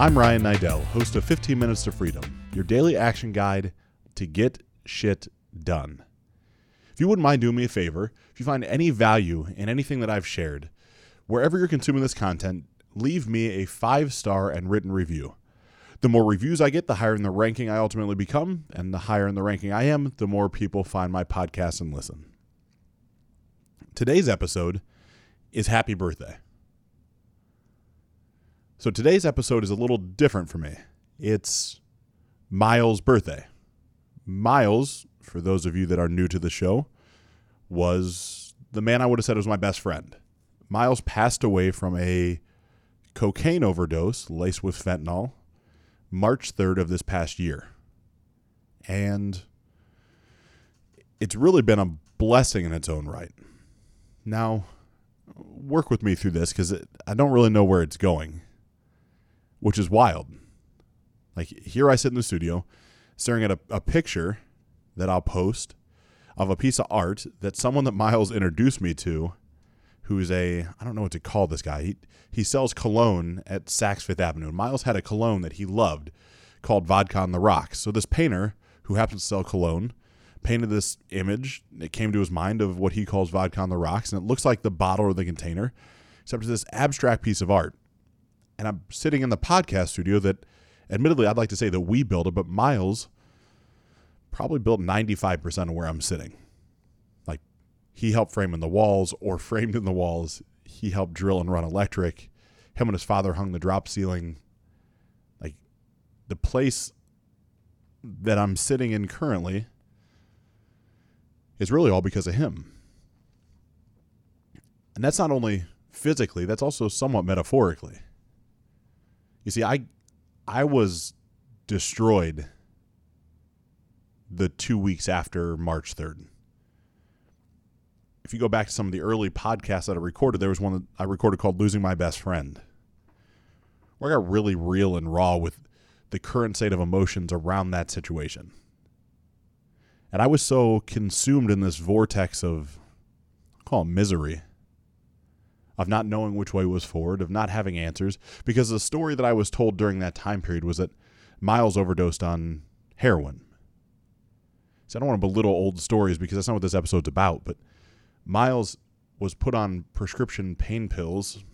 I'm Ryan Niddel, host of 15 Minutes to Freedom, your daily action guide to get shit done. If you wouldn't mind doing me a favor, if you find any value in anything that I've shared, wherever you're consuming this content, leave me a five star and written review. The more reviews I get, the higher in the ranking I ultimately become, and the higher in the ranking I am, the more people find my podcast and listen. Today's episode is Happy Birthday. So today's episode is a little different for me. It's Miles' birthday. Miles, for those of you that are new to the show, was the man I would have said was my best friend. Miles passed away from a cocaine overdose laced with fentanyl March 3rd of this past year. And it's really been a blessing in its own right. Now, work with me through this because I don't really know where it's going, which is wild. Like, here I sit in the studio staring at a, a picture that I'll post of a piece of art that someone that Miles introduced me to who's a I don't know what to call this guy. He he sells cologne at Saks Fifth Avenue. Miles had a cologne that he loved called Vodka on the Rocks. So this painter who happens to sell cologne painted this image. It came to his mind of what he calls Vodka on the Rocks, and it looks like the bottle or the container, except it's this abstract piece of art. And I'm sitting in the podcast studio that, admittedly, I'd like to say that we built it, but Miles probably built 95% of where I'm sitting Like he helped frame in the walls or framed in the walls. He helped drill and run electric. Him and his father hung the drop ceiling. Like the place that I'm sitting in currently is really all because of him. And that's not only physically, that's also somewhat metaphorically. You see, I I was destroyed the 2 weeks after March 3rd if you go back to some of the early podcasts that I recorded, there was one that I recorded called Losing My Best Friend, where I got really real and raw with the current state of emotions around that situation. And I was so consumed in this vortex of, I'll call it misery, of not knowing which way was forward, of not having answers, because the story that I was told during that time period was that Miles overdosed on heroin. So I don't want to belittle old stories because that's not what this episode's about, but Miles was put on prescription pain pills,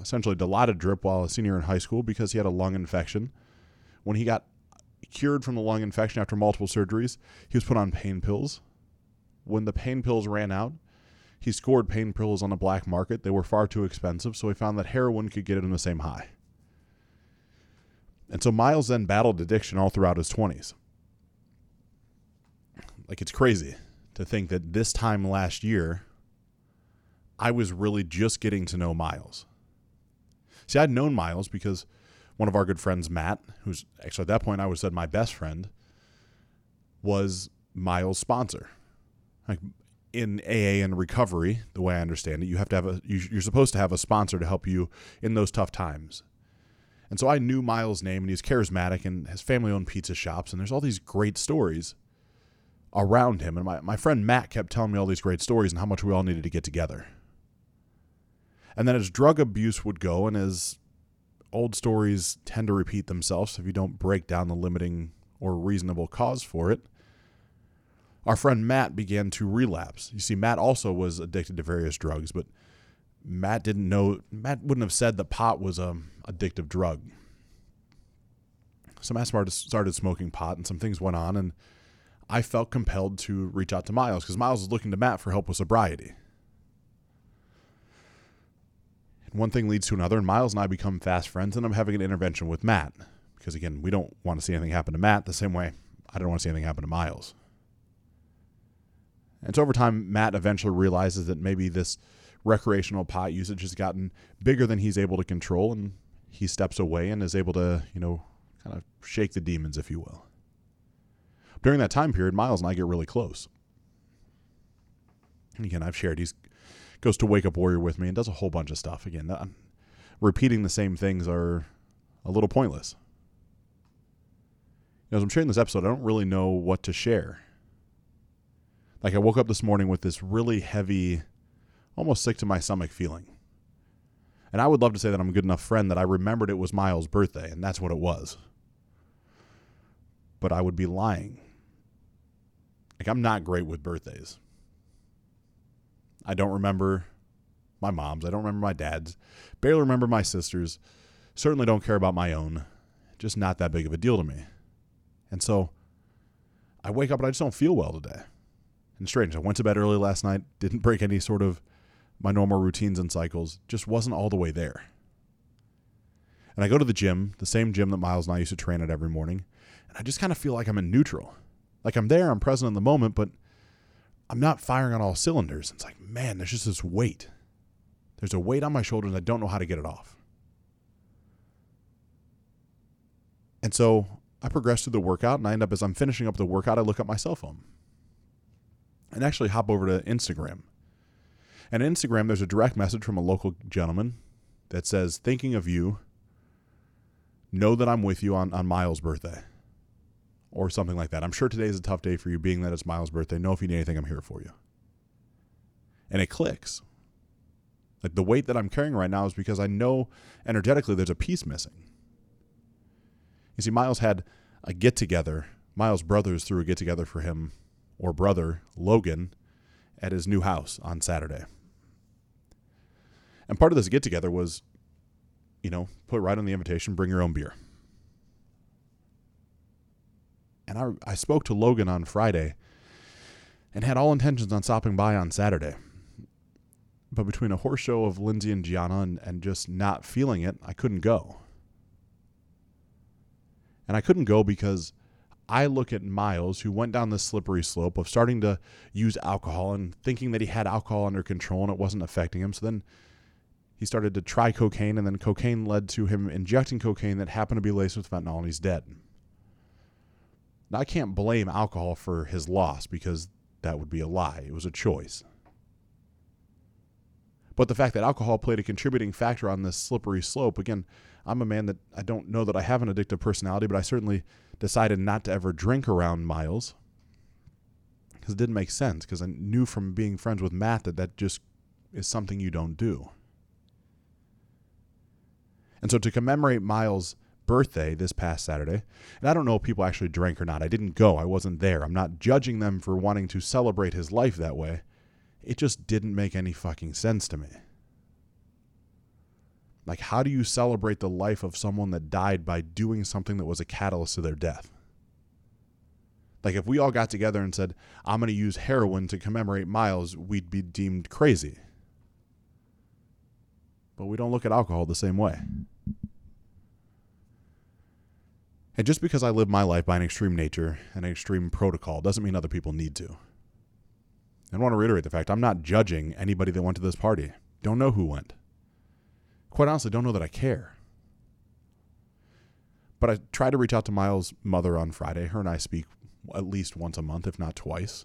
essentially Dilaudid drip while a senior in high school because he had a lung infection. When he got cured from the lung infection after multiple surgeries, he was put on pain pills. When the pain pills ran out, he scored pain pills on the black market. They were far too expensive, so he found that heroin could get it in the same high. And so Miles then battled addiction all throughout his 20s. Like, it's crazy to think that this time last year, I was really just getting to know Miles. See, I'd known Miles because one of our good friends, Matt, who's actually at that point I would said my best friend, was Miles' sponsor. Like in AA and recovery, the way I understand it, you have to have a you're supposed to have a sponsor to help you in those tough times. And so I knew Miles' name, and he's charismatic and has family owned pizza shops, and there's all these great stories around him. And my, my friend Matt kept telling me all these great stories and how much we all needed to get together. And then as drug abuse would go, and as old stories tend to repeat themselves if you don't break down the limiting or reasonable cause for it, our friend Matt began to relapse. You see, Matt also was addicted to various drugs, but Matt didn't know, Matt wouldn't have said that pot was a addictive drug. So Matt started smoking pot, and some things went on, and I felt compelled to reach out to Miles because Miles was looking to Matt for help with sobriety. And one thing leads to another, and Miles and I become fast friends, and I'm having an intervention with Matt. Because again, we don't want to see anything happen to Matt the same way I don't want to see anything happen to Miles. And so over time, Matt eventually realizes that maybe this recreational pot usage has gotten bigger than he's able to control, and he steps away and is able to, you know, kind of shake the demons, if you will. During that time period, Miles and I get really close. And again, I've shared he's goes to Wake Up Warrior with me and does a whole bunch of stuff. Again, repeating the same things are a little pointless. You know, as I'm sharing this episode, I don't really know what to share. Like I woke up this morning with this really heavy, almost sick to my stomach feeling. And I would love to say that I'm a good enough friend that I remembered it was Miles' birthday, and that's what it was. But I would be lying. Like, I'm not great with birthdays. I don't remember my mom's. I don't remember my dad's. Barely remember my sister's. Certainly don't care about my own. Just not that big of a deal to me. And so I wake up and I just don't feel well today. And strange, I went to bed early last night, didn't break any sort of my normal routines and cycles, just wasn't all the way there. And I go to the gym, the same gym that Miles and I used to train at every morning, and I just kind of feel like I'm in neutral. Like I'm there, I'm present in the moment, but I'm not firing on all cylinders. It's like, man, there's just this weight. There's a weight on my shoulders, and I don't know how to get it off. And so I progress through the workout, and I end up as I'm finishing up the workout, I look at my cell phone and actually hop over to Instagram. And Instagram, there's a direct message from a local gentleman that says, Thinking of you, know that I'm with you on, on Miles' birthday. Or something like that. I'm sure today is a tough day for you, being that it's Miles' birthday. Know if you need anything, I'm here for you. And it clicks. Like the weight that I'm carrying right now is because I know energetically there's a piece missing. You see, Miles had a get together. Miles' brothers threw a get together for him, or brother, Logan, at his new house on Saturday. And part of this get together was, you know, put right on the invitation, bring your own beer. And I, I spoke to Logan on Friday and had all intentions on stopping by on Saturday. But between a horse show of Lindsay and Gianna and, and just not feeling it, I couldn't go. And I couldn't go because I look at Miles, who went down this slippery slope of starting to use alcohol and thinking that he had alcohol under control and it wasn't affecting him. So then he started to try cocaine, and then cocaine led to him injecting cocaine that happened to be laced with fentanyl, and he's dead. Now, I can't blame alcohol for his loss because that would be a lie. It was a choice. But the fact that alcohol played a contributing factor on this slippery slope, again, I'm a man that I don't know that I have an addictive personality, but I certainly decided not to ever drink around Miles because it didn't make sense because I knew from being friends with Matt that that just is something you don't do. And so to commemorate Miles' birthday this past Saturday, and I don't know if people actually drank or not. I didn't go. I wasn't there. I'm not judging them for wanting to celebrate his life that way. It just didn't make any fucking sense to me. Like, how do you celebrate the life of someone that died by doing something that was a catalyst to their death? Like, if we all got together and said, I'm going to use heroin to commemorate Miles, we'd be deemed crazy. But we don't look at alcohol the same way. And just because I live my life by an extreme nature and an extreme protocol doesn't mean other people need to. I want to reiterate the fact I'm not judging anybody that went to this party. Don't know who went quite honestly don't know that I care. But I try to reach out to Miles' mother on Friday. Her and I speak at least once a month, if not twice.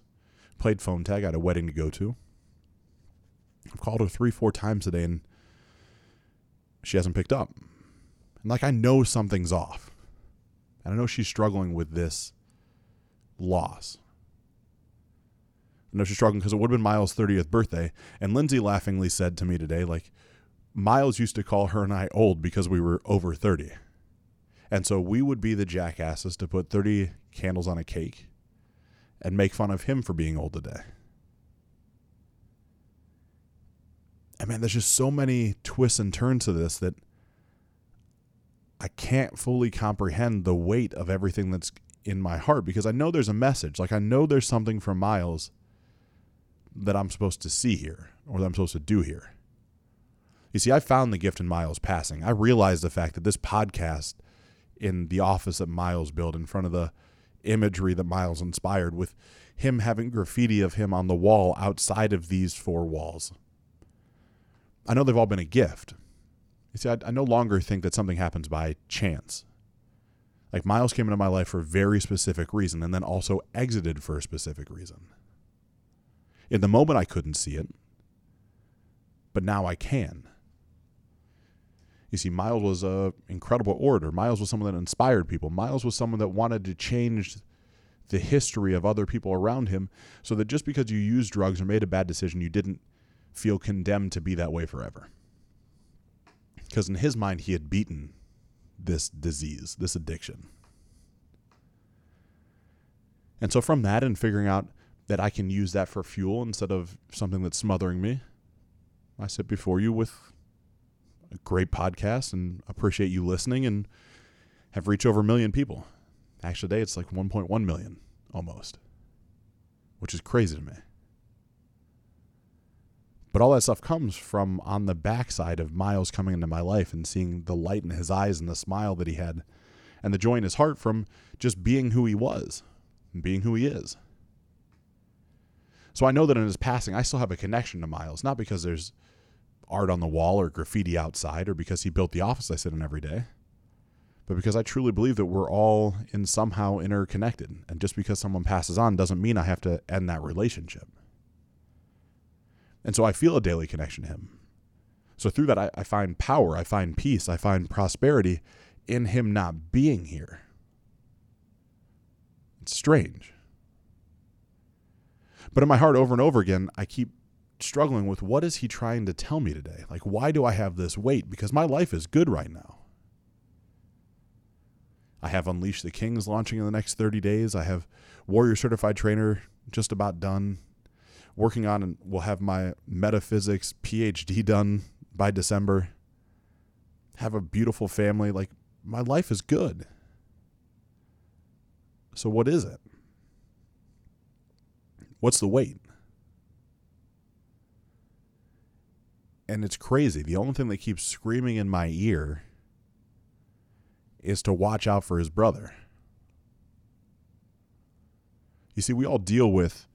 Played phone tag. I had a wedding to go to. I've called her three, four times today, and she hasn't picked up. And like I know something's off. And I know she's struggling with this loss. I know she's struggling because it would have been Miles' 30th birthday. And Lindsay laughingly said to me today, like, Miles used to call her and I old because we were over 30. And so we would be the jackasses to put 30 candles on a cake and make fun of him for being old today. And man, there's just so many twists and turns to this that I can't fully comprehend the weight of everything that's in my heart because I know there's a message. Like I know there's something from Miles that I'm supposed to see here or that I'm supposed to do here. You see, I found the gift in Miles passing. I realized the fact that this podcast in the office that Miles built in front of the imagery that Miles inspired with him having graffiti of him on the wall outside of these four walls. I know they've all been a gift. You see, I, I no longer think that something happens by chance. Like Miles came into my life for a very specific reason and then also exited for a specific reason. In the moment, I couldn't see it, but now I can. You see, Miles was an incredible orator. Miles was someone that inspired people. Miles was someone that wanted to change the history of other people around him so that just because you used drugs or made a bad decision, you didn't feel condemned to be that way forever. Because in his mind, he had beaten this disease, this addiction. And so, from that and figuring out that I can use that for fuel instead of something that's smothering me, I sit before you with great podcast and appreciate you listening and have reached over a million people. Actually, today it's like 1.1 million almost, which is crazy to me. But all that stuff comes from on the backside of Miles coming into my life and seeing the light in his eyes and the smile that he had and the joy in his heart from just being who he was and being who he is. So I know that in his passing, I still have a connection to Miles, not because there's art on the wall or graffiti outside or because he built the office I sit in every day, but because I truly believe that we're all in somehow interconnected. And just because someone passes on doesn't mean I have to end that relationship. And so I feel a daily connection to him. So through that, I, I find power, I find peace, I find prosperity in him not being here. It's strange. But in my heart, over and over again, I keep struggling with what is he trying to tell me today? Like, why do I have this weight? Because my life is good right now. I have Unleash the Kings launching in the next 30 days. I have Warrior Certified Trainer just about done. Working on and will have my metaphysics PhD done by December. Have a beautiful family. Like, my life is good. So, what is it? What's the weight? And it's crazy. The only thing that keeps screaming in my ear is to watch out for his brother. You see, we all deal with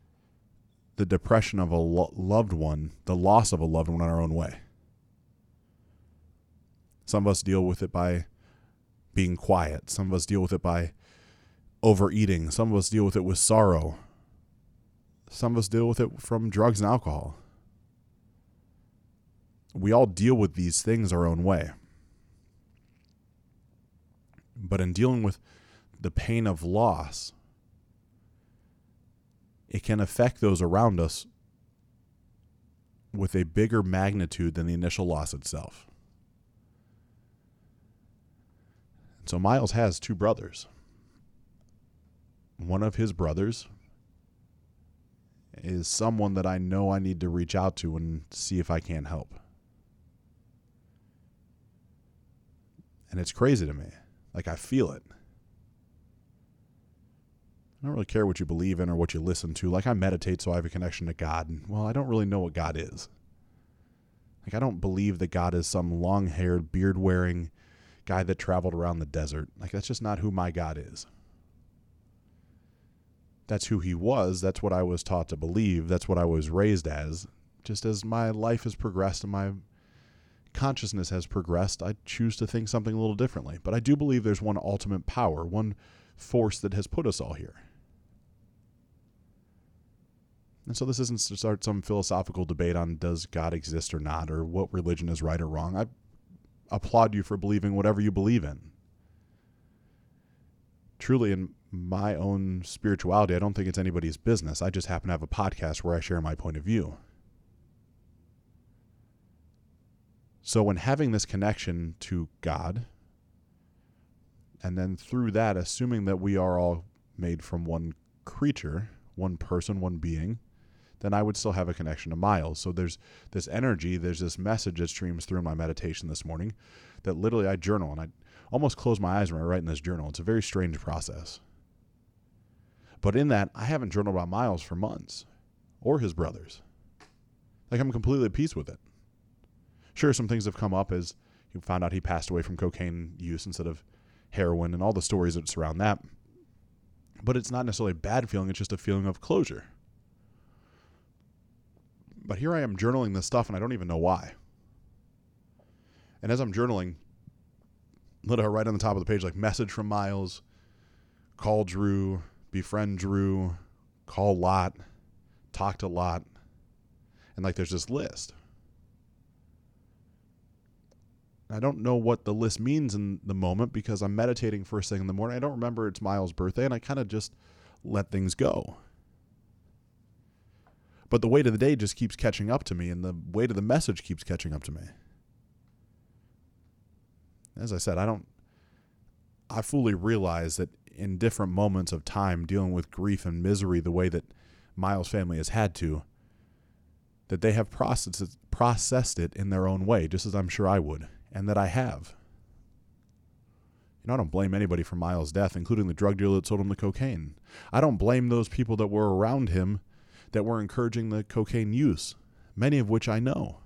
the depression of a lo- loved one, the loss of a loved one in our own way. Some of us deal with it by being quiet. Some of us deal with it by overeating. Some of us deal with it with sorrow. Some of us deal with it from drugs and alcohol we all deal with these things our own way. But in dealing with the pain of loss, it can affect those around us with a bigger magnitude than the initial loss itself. So Miles has two brothers. One of his brothers is someone that I know I need to reach out to and see if I can help. And it's crazy to me. Like I feel it. I don't really care what you believe in or what you listen to. Like I meditate so I have a connection to God. And well, I don't really know what God is. Like I don't believe that God is some long-haired, beard-wearing guy that traveled around the desert. Like that's just not who my God is. That's who he was. That's what I was taught to believe. That's what I was raised as. Just as my life has progressed and my consciousness has progressed, I choose to think something a little differently. But I do believe there's one ultimate power, one force that has put us all here. And so this isn't to start some philosophical debate on does God exist or not, or what religion is right or wrong. I applaud you for believing whatever you believe in. Truly, in my own spirituality, I don't think it's anybody's business. I just happen to have a podcast where I share my point of view. So, when having this connection to God, and then through that, assuming that we are all made from one creature, one person, one being, then I would still have a connection to Miles. So there's this energy, there's this message that streams through my meditation this morning that literally I journal and I almost close my eyes when I write in this journal. It's a very strange process. But in that, I haven't journaled about Miles for months or his brothers. Like I'm completely at peace with it. Sure, some things have come up as you found out he passed away from cocaine use instead of heroin and all the stories that surround that. But it's not necessarily a bad feeling, it's just a feeling of closure. But here I am journaling this stuff and I don't even know why. And as I'm journaling, literally right on the top of the page, like message from Miles, call Drew, befriend Drew, call Lot, talk to Lot. And like there's this list. I don't know what the list means in the moment because I'm meditating first thing in the morning. I don't remember it's Miles' birthday, and I kind of just let things go. But the weight of the day just keeps catching up to me, and the weight of the message keeps catching up to me. as I said, I don't I fully realize that in different moments of time dealing with grief and misery the way that Miles' family has had to, that they have processed, processed it in their own way, just as I'm sure I would, and that I have. You know, I don't blame anybody for Miles' death, including the drug dealer that sold him the cocaine. I don't blame those people that were around him that were encouraging the cocaine use, many of which I know.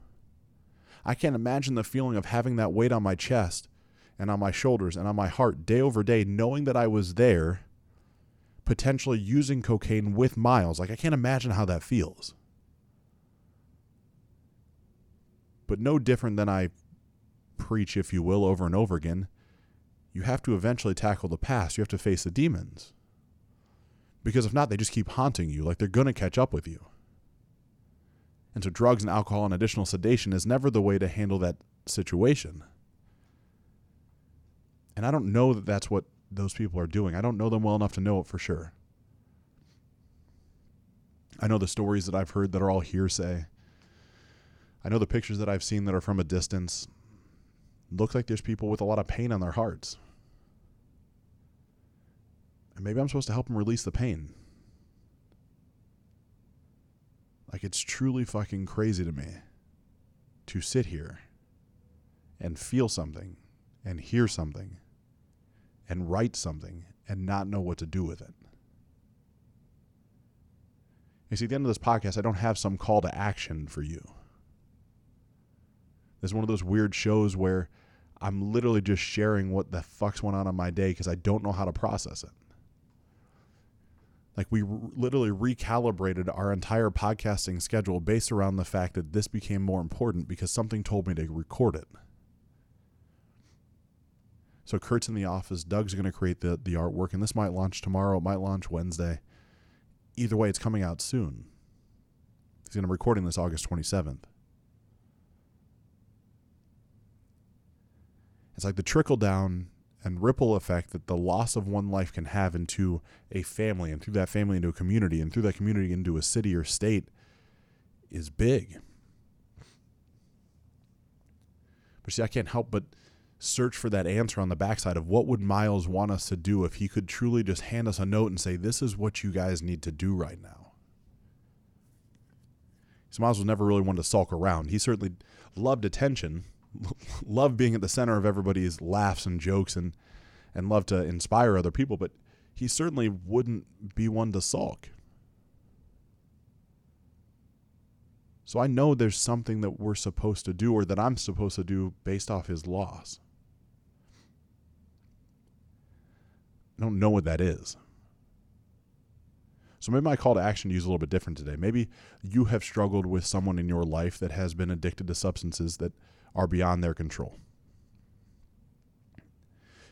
I can't imagine the feeling of having that weight on my chest and on my shoulders and on my heart day over day, knowing that I was there, potentially using cocaine with Miles. Like, I can't imagine how that feels. But no different than I preach, if you will, over and over again, you have to eventually tackle the past. You have to face the demons. Because if not, they just keep haunting you, like they're going to catch up with you. And so, drugs and alcohol and additional sedation is never the way to handle that situation. And I don't know that that's what those people are doing. I don't know them well enough to know it for sure. I know the stories that I've heard that are all hearsay. I know the pictures that I've seen that are from a distance. Look like there's people with a lot of pain on their hearts. And maybe I'm supposed to help them release the pain. Like, it's truly fucking crazy to me to sit here and feel something and hear something and write something and not know what to do with it. You see, at the end of this podcast, I don't have some call to action for you. This is one of those weird shows where I'm literally just sharing what the fuck's went on in my day because I don't know how to process it. Like, we r- literally recalibrated our entire podcasting schedule based around the fact that this became more important because something told me to record it. So Kurt's in the office. Doug's going to create the, the artwork, and this might launch tomorrow. It might launch Wednesday. Either way, it's coming out soon. He's going to be recording this August 27th. It's like the trickle down and ripple effect that the loss of one life can have into a family, and through that family into a community, and through that community into a city or state is big. But see, I can't help but search for that answer on the backside of what would Miles want us to do if he could truly just hand us a note and say, This is what you guys need to do right now. So Miles was never really one to sulk around. He certainly loved attention, loved being at the center of everybody's laughs and jokes and and loved to inspire other people, but he certainly wouldn't be one to sulk. So I know there's something that we're supposed to do or that I'm supposed to do based off his loss. I don't know what that is. So maybe my call to action to is a little bit different today. Maybe you have struggled with someone in your life that has been addicted to substances that are beyond their control.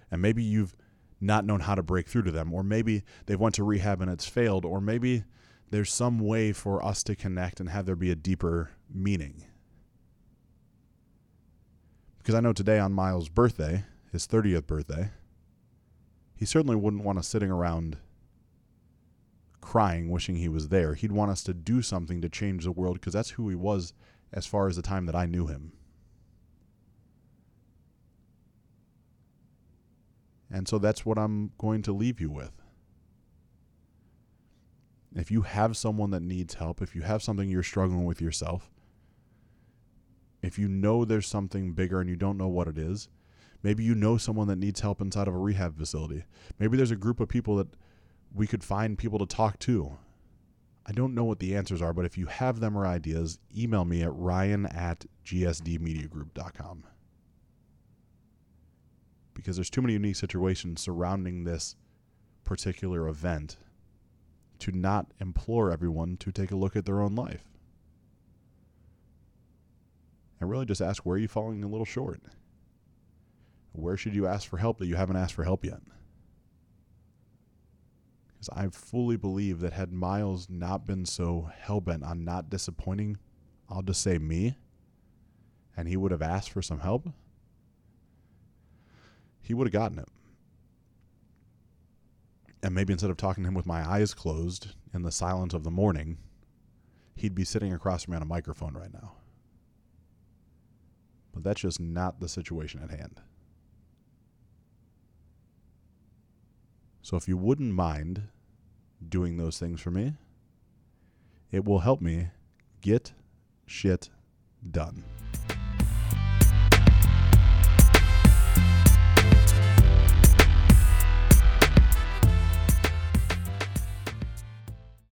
And maybe you've not known how to break through to them or maybe they've went to rehab and it's failed or maybe there's some way for us to connect and have there be a deeper meaning. Because I know today on Miles' birthday, his 30th birthday, he certainly wouldn't want us sitting around crying, wishing he was there. He'd want us to do something to change the world because that's who he was as far as the time that I knew him. And so that's what I'm going to leave you with. If you have someone that needs help, if you have something you're struggling with yourself, if you know there's something bigger and you don't know what it is, Maybe you know someone that needs help inside of a rehab facility. Maybe there's a group of people that we could find people to talk to. I don't know what the answers are, but if you have them or ideas, email me at ryan at gsdmediagroup.com. Because there's too many unique situations surrounding this particular event to not implore everyone to take a look at their own life. And really just ask where are you falling a little short? Where should you ask for help that you haven't asked for help yet? Because I fully believe that had Miles not been so hell bent on not disappointing, I'll just say me, and he would have asked for some help, he would have gotten it. And maybe instead of talking to him with my eyes closed in the silence of the morning, he'd be sitting across from me on a microphone right now. But that's just not the situation at hand. So if you wouldn't mind doing those things for me, it will help me get shit done.